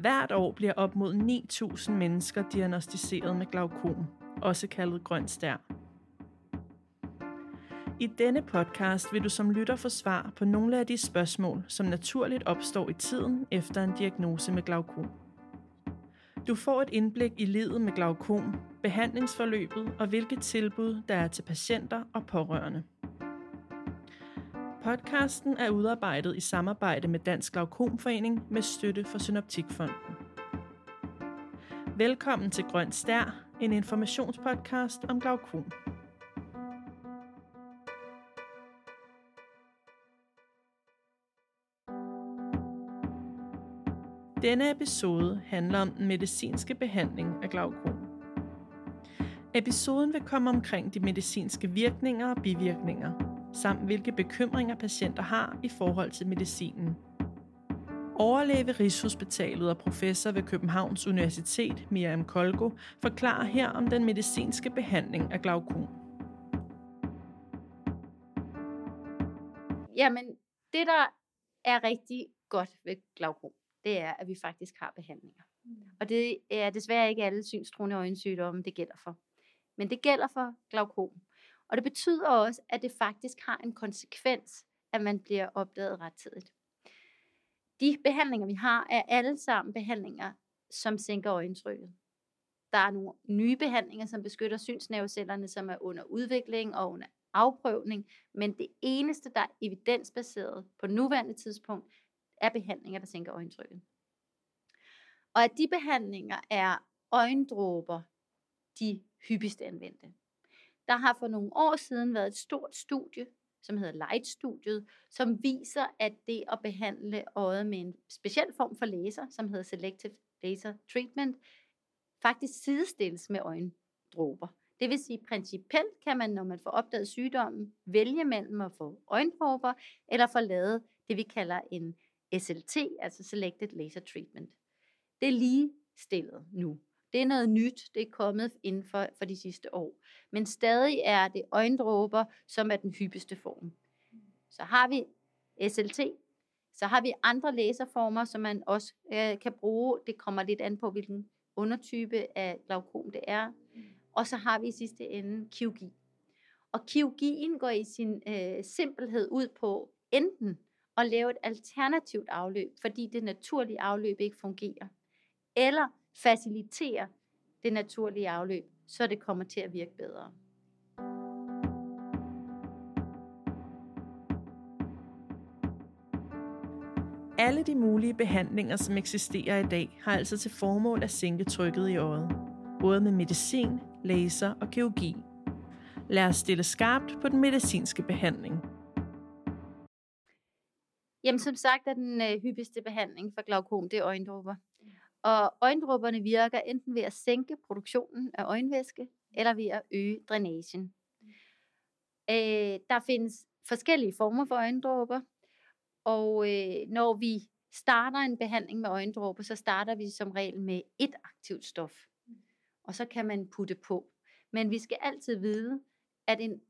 Hvert år bliver op mod 9.000 mennesker diagnostiseret med glaukom, også kaldet grøn stær. I denne podcast vil du som lytter få svar på nogle af de spørgsmål, som naturligt opstår i tiden efter en diagnose med glaukom. Du får et indblik i livet med glaukom, behandlingsforløbet og hvilke tilbud der er til patienter og pårørende. Podcasten er udarbejdet i samarbejde med Dansk Glaukomforening med støtte fra Synoptikfonden. Velkommen til Grøn Stær, en informationspodcast om glaukom. Denne episode handler om den medicinske behandling af glaukom. Episoden vil komme omkring de medicinske virkninger og bivirkninger, samt hvilke bekymringer patienter har i forhold til medicinen. Overlæge ved Rigshospitalet og professor ved Københavns Universitet, Miriam Kolgo, forklarer her om den medicinske behandling af glaukom. Jamen, det der er rigtig godt ved glaukom, det er, at vi faktisk har behandlinger. Mm. Og det er desværre ikke alle synstruende øjensygdomme, det gælder for. Men det gælder for glaukom. Og det betyder også, at det faktisk har en konsekvens, at man bliver opdaget rettidigt. De behandlinger, vi har, er alle sammen behandlinger, som sænker øjentrykket. Der er nogle nye behandlinger, som beskytter synsnervecellerne, som er under udvikling og under afprøvning, men det eneste, der er evidensbaseret på nuværende tidspunkt, er behandlinger, der sænker øjentrykket. Og at de behandlinger er øjendråber, de hyppigst anvendte. Der har for nogle år siden været et stort studie, som hedder Light-studiet, som viser, at det at behandle øjet med en speciel form for laser, som hedder Selective Laser Treatment, faktisk sidestilles med øjendråber. Det vil sige, principielt kan man, når man får opdaget sygdommen, vælge mellem at få øjendråber eller få lavet det, vi kalder en SLT, altså Selected Laser Treatment. Det er lige stillet nu. Det er noget nyt, det er kommet inden for, for de sidste år. Men stadig er det øjendråber, som er den hyppigste form. Så har vi SLT, så har vi andre laserformer, som man også øh, kan bruge. Det kommer lidt an på, hvilken undertype af glaukom det er. Og så har vi i sidste ende kirurgi. Og kirurgien går i sin øh, simpelhed ud på enten at lave et alternativt afløb, fordi det naturlige afløb ikke fungerer, eller facilitere det naturlige afløb, så det kommer til at virke bedre. Alle de mulige behandlinger, som eksisterer i dag, har altså til formål at sænke trykket i øjet. Både med medicin, laser og kirurgi. Lad os stille skarpt på den medicinske behandling. Jamen som sagt er den øh, hyppigste behandling for glaukom, det er øjendråber. Og øjendråberne virker enten ved at sænke produktionen af øjenvæske, eller ved at øge drænagen. Øh, der findes forskellige former for øjendråber, og øh, når vi starter en behandling med øjendråber, så starter vi som regel med et aktivt stof. Og så kan man putte på. Men vi skal altid vide, at en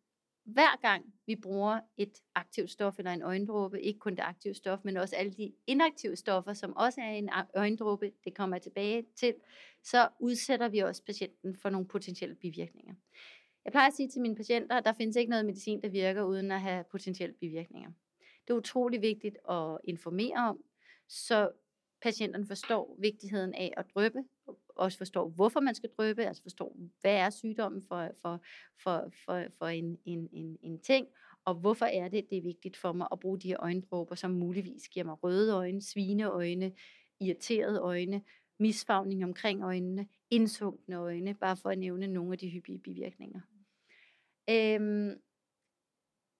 hver gang vi bruger et aktivt stof eller en øjendråbe, ikke kun det aktive stof, men også alle de inaktive stoffer, som også er en øjendråbe, det kommer jeg tilbage til, så udsætter vi også patienten for nogle potentielle bivirkninger. Jeg plejer at sige til mine patienter, at der findes ikke noget medicin, der virker uden at have potentielle bivirkninger. Det er utrolig vigtigt at informere om, så patienterne forstår vigtigheden af at drøbe, også forstår, hvorfor man skal drøbe, altså forstår, hvad er sygdommen for, for, for, for, for en, en, en, en ting, og hvorfor er det, det er vigtigt for mig at bruge de her øjendråber, som muligvis giver mig røde øjne, svineøjne, irriterede øjne, misfagning omkring øjnene, indsunkne øjne, bare for at nævne nogle af de hyppige bivirkninger. Øhm,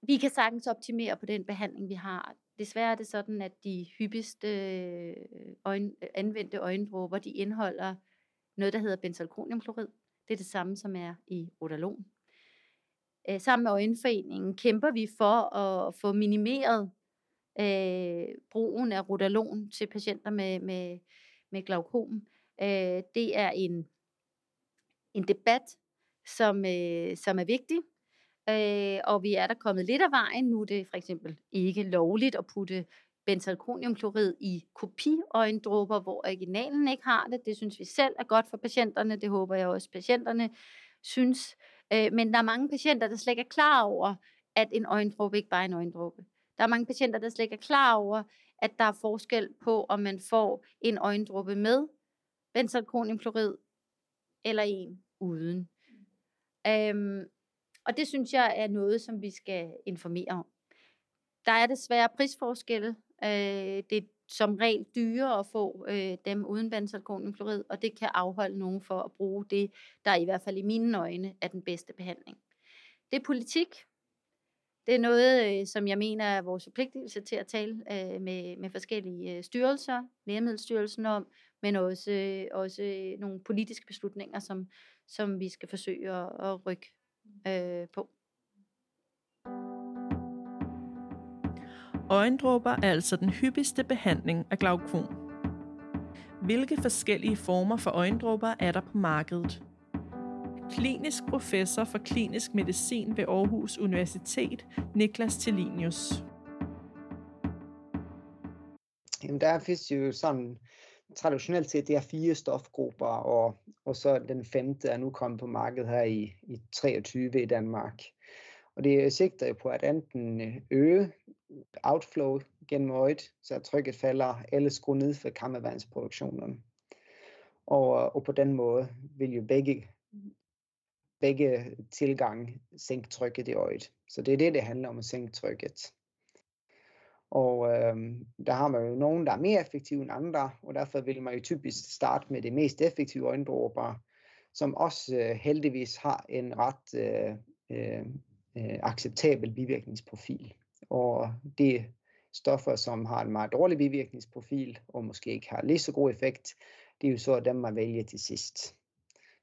vi kan sagtens optimere på den behandling, vi har. Desværre er det sådan, at de hyppigste øh, øjne, anvendte øjendråber, de indeholder noget, der hedder benzalkoniumklorid. Det er det samme, som er i odalon. Øh, sammen med Øjenforeningen kæmper vi for at få minimeret øh, brugen af Rodalon til patienter med, med, med glaukom. Øh, det er en, en debat, som, øh, som er vigtig, øh, og vi er der kommet lidt af vejen. Nu er det for eksempel ikke lovligt at putte benzalkoniumklorid i kopiøjendråber, hvor originalen ikke har det. Det synes vi selv er godt for patienterne. Det håber jeg også, patienterne synes. Øh, men der er mange patienter, der slet ikke er klar over, at en øjendråbe ikke bare er en øjendråbe. Der er mange patienter, der slet ikke er klar over, at der er forskel på, om man får en øjendråbe med benzalkoniumklorid eller en uden. Øhm, og det synes jeg er noget, som vi skal informere om. Der er desværre prisforskelle. Øh, det er som regel dyrere at få øh, dem uden benzalkoniumklorid, og det kan afholde nogen for at bruge det, der i hvert fald i mine øjne er den bedste behandling. Det er politik. Det er noget, øh, som jeg mener er vores forpligtelse til at tale øh, med, med forskellige øh, styrelser, Lægemiddelstyrelsen om, men også, øh, også nogle politiske beslutninger, som, som vi skal forsøge at, at rykke øh, på. Øjendråber er altså den hyppigste behandling af glaukom. Hvilke forskellige former for øjendråber er der på markedet? Klinisk professor for klinisk medicin ved Aarhus Universitet, Niklas Tellinius. Jamen, der findes jo sådan traditionelt set, det er fire stofgrupper, og, og så den femte er nu kommet på markedet her i, i 23 i Danmark. Og det øh, sigter jo på at enten øh, øge outflow gennem øjet, så trykket falder, eller skrue ned for kammervandsproduktionen. Og, øh, og på den måde vil jo begge, begge tilgang sænke trykket i øjet. Så det er det, det handler om at sænke trykket. Og øh, der har man jo nogen, der er mere effektive end andre, og derfor vil man jo typisk starte med det mest effektive øjendråber, som også øh, heldigvis har en ret øh, øh, øh, acceptabel bivirkningsprofil. Og det stoffer, som har en meget dårlig bivirkningsprofil, og måske ikke har lige så god effekt, det er jo så dem, man vælger til sidst.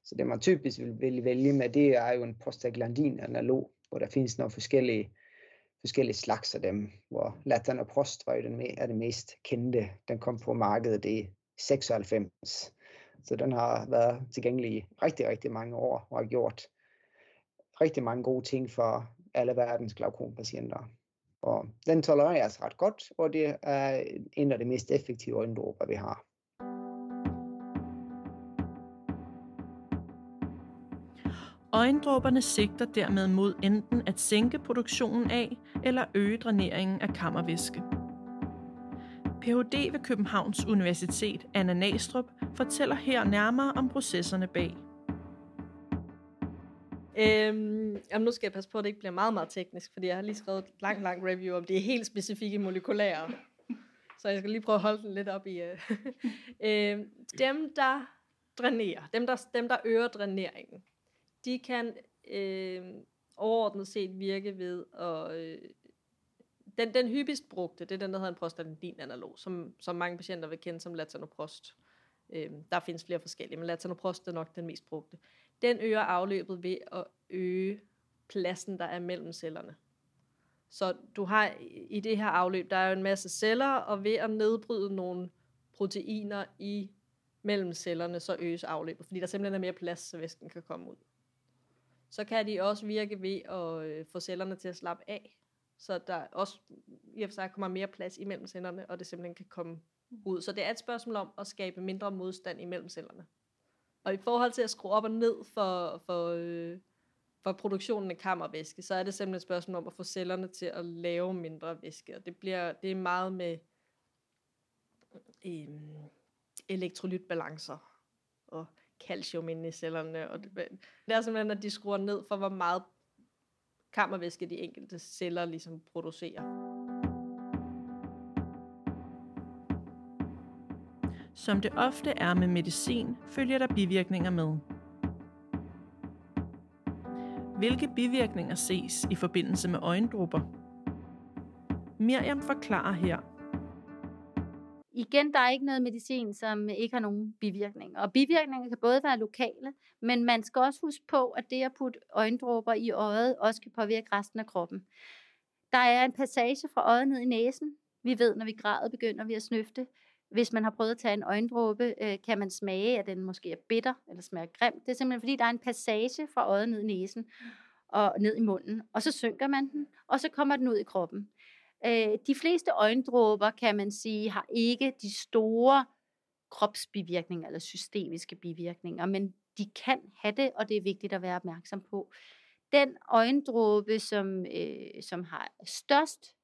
Så det, man typisk vil, vil vælge med, det er jo en prostaglandin analog, hvor der findes nogle forskellige forskellige slags af dem, hvor Latan og Prost var jo den, er det mest kendte. Den kom på markedet i 96. Så den har været tilgængelig i rigtig, rigtig mange år og har gjort rigtig mange gode ting for alle verdens glaukompatienter. Og den tolereres altså ret godt, og det er en af de mest effektive øjendråber, vi har. Øjendråberne sigter dermed mod enten at sænke produktionen af eller øge dræneringen af kammervæske. Ph.D. ved Københavns Universitet, Anna Næstrup, fortæller her nærmere om processerne bag. Øhm, jamen nu skal jeg passe på, at det ikke bliver meget, meget teknisk, fordi jeg har lige skrevet et lang, lang review om det helt specifikke molekylære. Så jeg skal lige prøve at holde den lidt op i... Uh, øhm, dem, der drænerer, dem der, dem, der øger dræneringen, de kan øh, overordnet set virke ved at... Øh, den, den hyppigst brugte, det er den, der hedder en prostaglandin-analog, som, som mange patienter vil kende som latanoprost. Øh, der findes flere forskellige, men latanoprost er nok den mest brugte. Den øger afløbet ved at øge pladsen, der er mellem cellerne. Så du har i det her afløb, der er jo en masse celler, og ved at nedbryde nogle proteiner i mellem cellerne, så øges afløbet, fordi der simpelthen er mere plads, så væsken kan komme ud så kan de også virke ved at øh, få cellerne til at slappe af. Så der også i og for sig kommer mere plads imellem cellerne, og det simpelthen kan komme ud. Så det er et spørgsmål om at skabe mindre modstand imellem cellerne. Og i forhold til at skrue op og ned for, for, øh, for produktionen af kammervæske, så er det simpelthen et spørgsmål om at få cellerne til at lave mindre væske. Og det, bliver, det er meget med øh, elektrolytbalancer og calcium inde i cellerne. Og det, det er simpelthen, at de skruer ned for, hvor meget kammervæske de enkelte celler ligesom producerer. Som det ofte er med medicin, følger der bivirkninger med. Hvilke bivirkninger ses i forbindelse med øjendrupper? Miriam forklarer her, igen, der er ikke noget medicin, som ikke har nogen bivirkninger. Og bivirkninger kan både være lokale, men man skal også huske på, at det at putte øjendråber i øjet også kan påvirke resten af kroppen. Der er en passage fra øjet ned i næsen. Vi ved, når vi græder, begynder vi at snøfte. Hvis man har prøvet at tage en øjendråbe, øh, kan man smage, at den måske er bitter eller smager grimt. Det er simpelthen fordi, der er en passage fra øjet ned i næsen og ned i munden. Og så synker man den, og så kommer den ud i kroppen. Øh, de fleste øjendråber, kan man sige, har ikke de store kropsbivirkninger eller systemiske bivirkninger, men de kan have det, og det er vigtigt at være opmærksom på. Den øjendråbe, som, øh, som har størst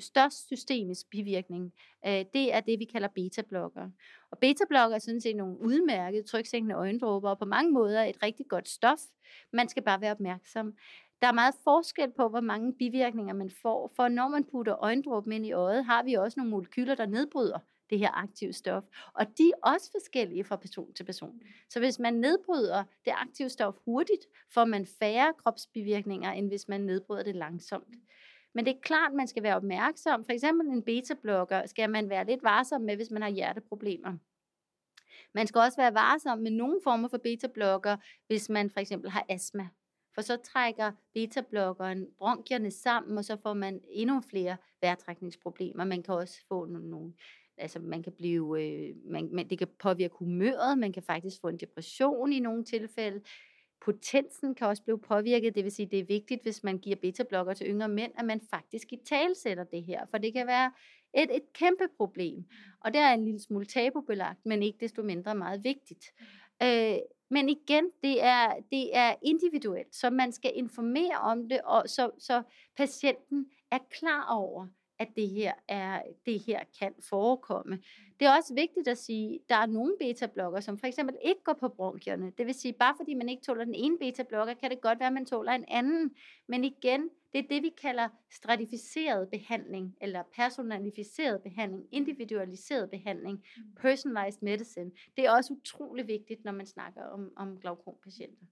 størst systemisk bivirkning, øh, det er det, vi kalder beta-blokker. Og beta-blokker er sådan set nogle udmærkede tryksænkende øjendråber, og på mange måder et rigtig godt stof. Man skal bare være opmærksom. Der er meget forskel på, hvor mange bivirkninger man får, for når man putter øjendråben ind i øjet, har vi også nogle molekyler, der nedbryder det her aktive stof. Og de er også forskellige fra person til person. Så hvis man nedbryder det aktive stof hurtigt, får man færre kropsbivirkninger, end hvis man nedbryder det langsomt. Men det er klart, man skal være opmærksom. For eksempel en beta-blokker skal man være lidt varsom med, hvis man har hjerteproblemer. Man skal også være varsom med nogle former for beta-blokker, hvis man for eksempel har astma. For så trækker beta-blokkeren bronkierne sammen, og så får man endnu flere vejrtrækningsproblemer. Man kan også få nogle, altså man kan blive, øh, man, man, det kan påvirke humøret, man kan faktisk få en depression i nogle tilfælde. Potensen kan også blive påvirket, det vil sige, det er vigtigt, hvis man giver betablokker til yngre mænd, at man faktisk i talsætter det her, for det kan være et, et kæmpe problem. Og det er en lille smule tabubelagt, men ikke desto mindre meget vigtigt. Øh, men igen, det er, det er individuelt, så man skal informere om det, og så, så patienten er klar over, at det her, er, det her kan forekomme. Det er også vigtigt at sige, at der er nogle beta-blokker, som for eksempel ikke går på bronkierne. Det vil sige, bare fordi man ikke tåler den ene beta-blokker, kan det godt være, at man tåler en anden. Men igen, det er det, vi kalder stratificeret behandling, eller personalificeret behandling, individualiseret behandling, personalized medicine. Det er også utrolig vigtigt, når man snakker om, om glaukompatienter.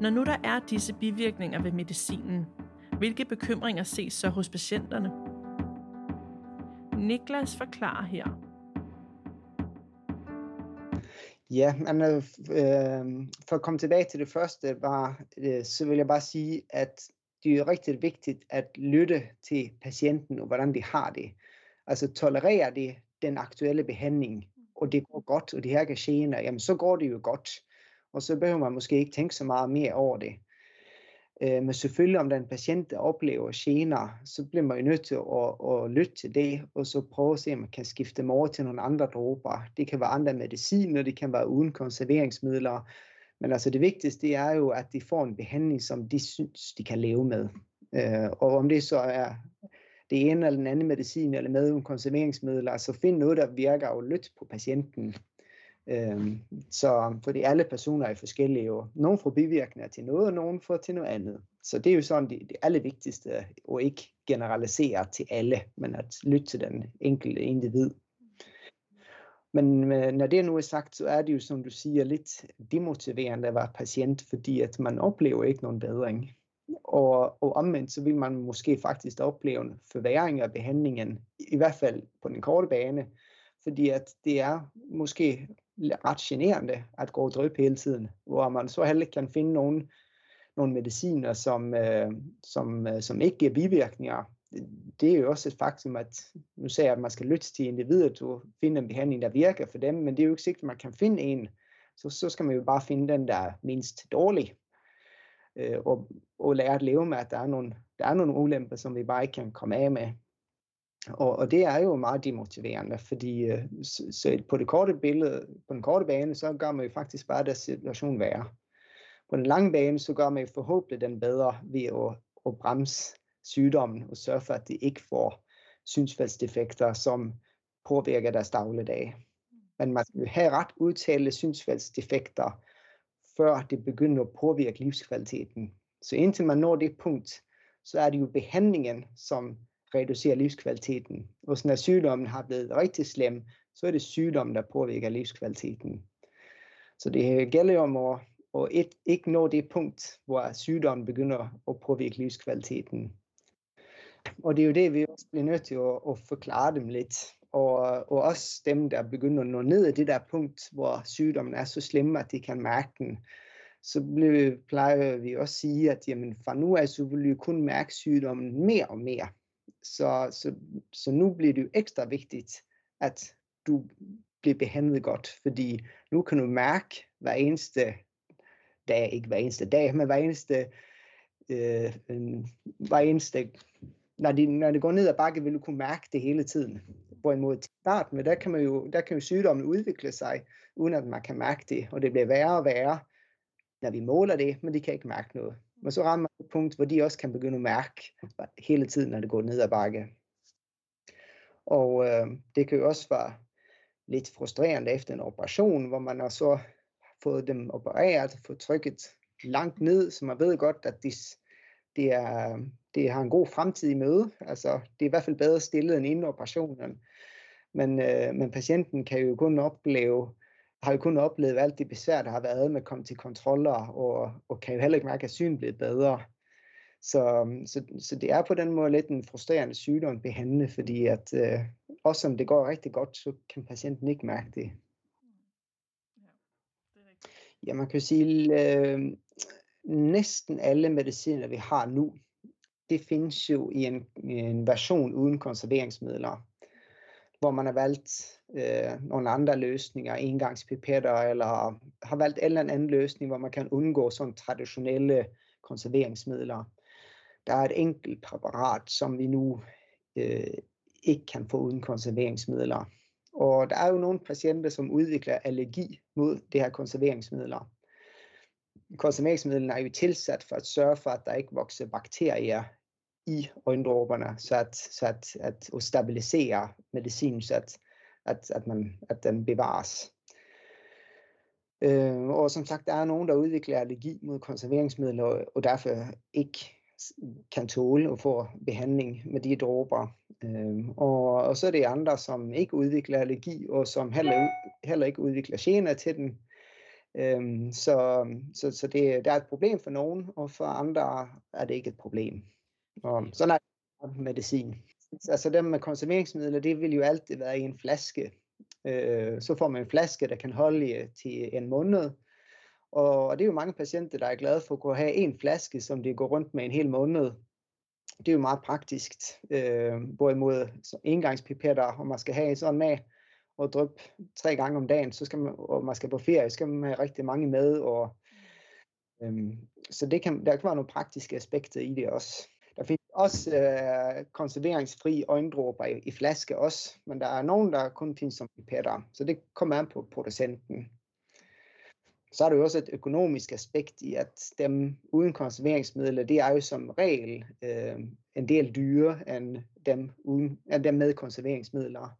Når nu der er disse bivirkninger ved medicinen, hvilke bekymringer ses så hos patienterne? Niklas forklarer her. Ja, men øh, øh for at komme tilbage til det første, var, øh, så vil jeg bare sige, at det er rigtig vigtigt at lytte til patienten og hvordan de har det. Altså tolererer de den aktuelle behandling, og det går godt, og det her kan gener, jamen så går det jo godt og så behøver man måske ikke tænke så meget mere over det. Øh, men selvfølgelig om der er en patient, der oplever gener, så bliver man jo nødt til at, at lytte til det, og så prøve at se, om man kan skifte dem over til nogle andre dråber. Det kan være andre mediciner, det kan være uden konserveringsmidler, men altså det vigtigste det er jo, at de får en behandling, som de synes, de kan leve med. Øh, og om det så er det ene eller den anden medicin, eller med uden konserveringsmidler, så find noget, der virker og lyt på patienten. Øhm, så fordi alle personer er forskellige, og nogle får bivirkninger til noget, og nogle får til noget andet. Så det er jo sådan det, det allervigtigste, og ikke generalisere til alle, men at lytte til den enkelte individ. Men øh, når det nu er sagt, så er det jo, som du siger, lidt demotiverende at være patient, fordi at man oplever ikke nogen bedring. Og, og omvendt, så vil man måske faktisk opleve en forværing af behandlingen, i hvert fald på den korte bane, fordi at det er måske ret generende at gå og drøbe hele tiden, hvor man så heller ikke kan finde nogen, nogle mediciner, som, øh, som, øh, som ikke giver bivirkninger. Det er jo også et faktum, at nu sagde jeg, at man skal lytte til individet og finde en behandling, der virker for dem, men det er jo ikke sikkert, at man kan finde en. Så, så skal man jo bare finde den, der er mindst dårlig. Øh, og, og lære at leve med, at der er, nogle, der er nogle ulemper, som vi bare ikke kan komme af med. Og, og det er jo meget demotiverende, fordi øh, så, så på det korte billede, på den korte bane, så gør man jo faktisk bare deres situation værre. På den lange bane, så gør man jo forhåbentlig den bedre ved at, at bremse sygdommen og sørge for, at de ikke får synsfaldsdefekter, som påvirker deres dagligdag. Men man skal have ret udtalte synsfaldsdefekter, før det begynder at påvirke livskvaliteten. Så indtil man når det punkt, så er det jo behandlingen, som reducerer livskvaliteten. Og når sygdommen har blevet rigtig slem, så er det sygdommen, der påvirker livskvaliteten. Så det gælder om at, at et, ikke nå det punkt, hvor sygdommen begynder at påvirke livskvaliteten. Og det er jo det, vi også bliver nødt til at, at forklare dem lidt. Og, og også dem, der begynder at nå ned i det der punkt, hvor sygdommen er så slem, at de kan mærke den, så plejer vi også at sige, at jamen, fra nu af, så vil vi kun mærke sygdommen mere og mere. Så, så, så nu bliver det jo ekstra vigtigt, at du bliver behandlet godt, fordi nu kan du mærke hver eneste dag, ikke hver eneste dag, men hver eneste, øh, hver eneste når, det, når det går ned ad bakke, vil du kunne mærke det hele tiden. Hvorimod til starten, men der kan, man jo, der kan jo sygdommen udvikle sig, uden at man kan mærke det, og det bliver værre og værre, når vi måler det, men de kan ikke mærke noget. Men så rammer man et punkt, hvor de også kan begynde at mærke hele tiden, når det går ned ad bakke. Og øh, det kan jo også være lidt frustrerende efter en operation, hvor man har så fået dem opereret, fået trykket langt ned, så man ved godt, at de, det, er, det har en god fremtid i møde. Altså, det er i hvert fald bedre stillet end inden operationen. Men, øh, men patienten kan jo kun opleve, har jo kun oplevet alt det besvær, der har været med at komme til kontroller, og, og kan jo heller ikke mærke, at synet bliver bedre. Så, så, så det er på den måde lidt en frustrerende sygdom at behandle, fordi at øh, også om det går rigtig godt, så kan patienten ikke mærke det. Ja, man kan sige, øh, næsten alle mediciner, vi har nu, det findes jo i en, en version uden konserveringsmidler, hvor man har valgt øh, nogle andre løsninger, engangspipetter, eller har valgt en eller anden løsning, hvor man kan undgå sådan traditionelle konserveringsmidler. Der er et enkelt præparat, som vi nu øh, ikke kan få uden konserveringsmidler. Og der er jo nogle patienter, som udvikler allergi mod det her konserveringsmidler. Konserveringsmidlerne er jo tilsat for at sørge for, at der ikke vokser bakterier i øjendråberne, så at, så at, at, at stabilisere medicinen, så at, at, at, man, at den bevares. Øh, og som sagt, der er nogen, der udvikler allergi mod konserveringsmidler, og derfor ikke kan tåle at få behandling med de dråber. Øh, og, og så er det andre, som ikke udvikler allergi, og som heller, heller ikke udvikler gener til den. Øh, så så, så det, der er et problem for nogen, og for andre er det ikke et problem. Og sådan er det medicin. Altså dem med konserveringsmidler, det vil jo altid være i en flaske. Øh, så får man en flaske, der kan holde øh, til en måned. Og det er jo mange patienter, der er glade for at kunne have en flaske, som de går rundt med en hel måned. Det er jo meget praktisk. Øh, hvorimod engangspipetter, og man skal have sådan med og dryppe tre gange om dagen, så skal man, og man skal på ferie, så skal man have rigtig mange med. Og, øhm, så det kan, der kan være nogle praktiske aspekter i det også. Også øh, konserveringsfri øjendråber i, i flaske også, men der er nogen, der kun findes som pipetter, så det kommer an på producenten. Så er der jo også et økonomisk aspekt i, at dem uden konserveringsmidler, det er jo som regel øh, en del dyre end dem, uden, end dem med konserveringsmidler.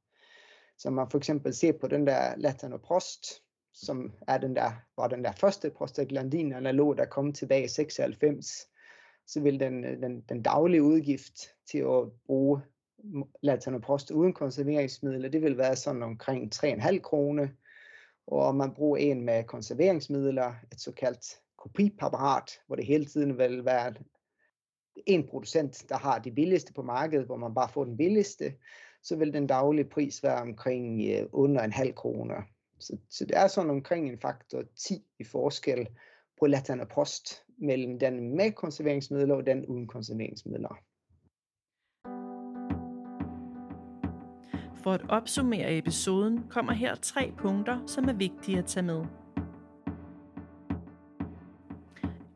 Så man for eksempel ser på den der latanoprost, som er den der, var den der første prostaglandin analog, der kom tilbage i 96, så vil den, øh, den, den daglige udgift til at bruge latanoprost uden konserveringsmidler, det vil være sådan omkring 3,5 kroner. Og om man bruger en med konserveringsmidler, et såkaldt kopipapparat, hvor det hele tiden vil være en producent, der har det billigste på markedet, hvor man bare får den billigste, så vil den daglige pris være omkring under en halv kroner. Så, så det er sådan omkring en faktor 10 i forskel på latanoprost mellem den med konserveringsmidler og den uden konserveringsmidler. For at opsummere episoden kommer her tre punkter, som er vigtige at tage med.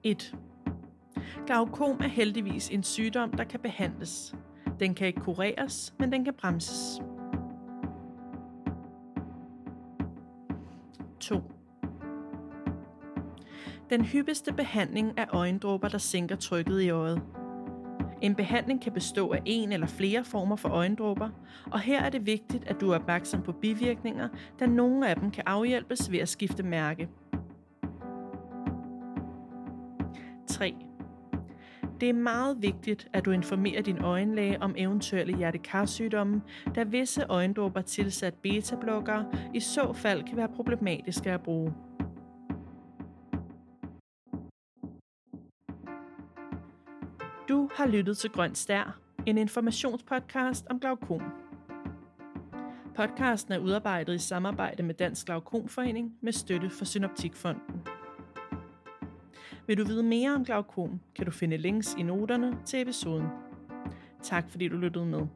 1. Glaukom er heldigvis en sygdom, der kan behandles. Den kan ikke kureres, men den kan bremses. 2. Den hyppigste behandling er øjendråber, der sænker trykket i øjet. En behandling kan bestå af en eller flere former for øjendråber, og her er det vigtigt, at du er opmærksom på bivirkninger, da nogle af dem kan afhjælpes ved at skifte mærke. 3. Det er meget vigtigt, at du informerer din øjenlæge om eventuelle hjertekarsygdomme, da visse øjendråber tilsat beta-blokkere i så fald kan være problematiske at bruge. Du har lyttet til Grøn Stær, en informationspodcast om glaukom. Podcasten er udarbejdet i samarbejde med Dansk Glaukomforening med støtte fra Synoptikfonden. Vil du vide mere om glaukom, kan du finde links i noterne til episoden. Tak fordi du lyttede med.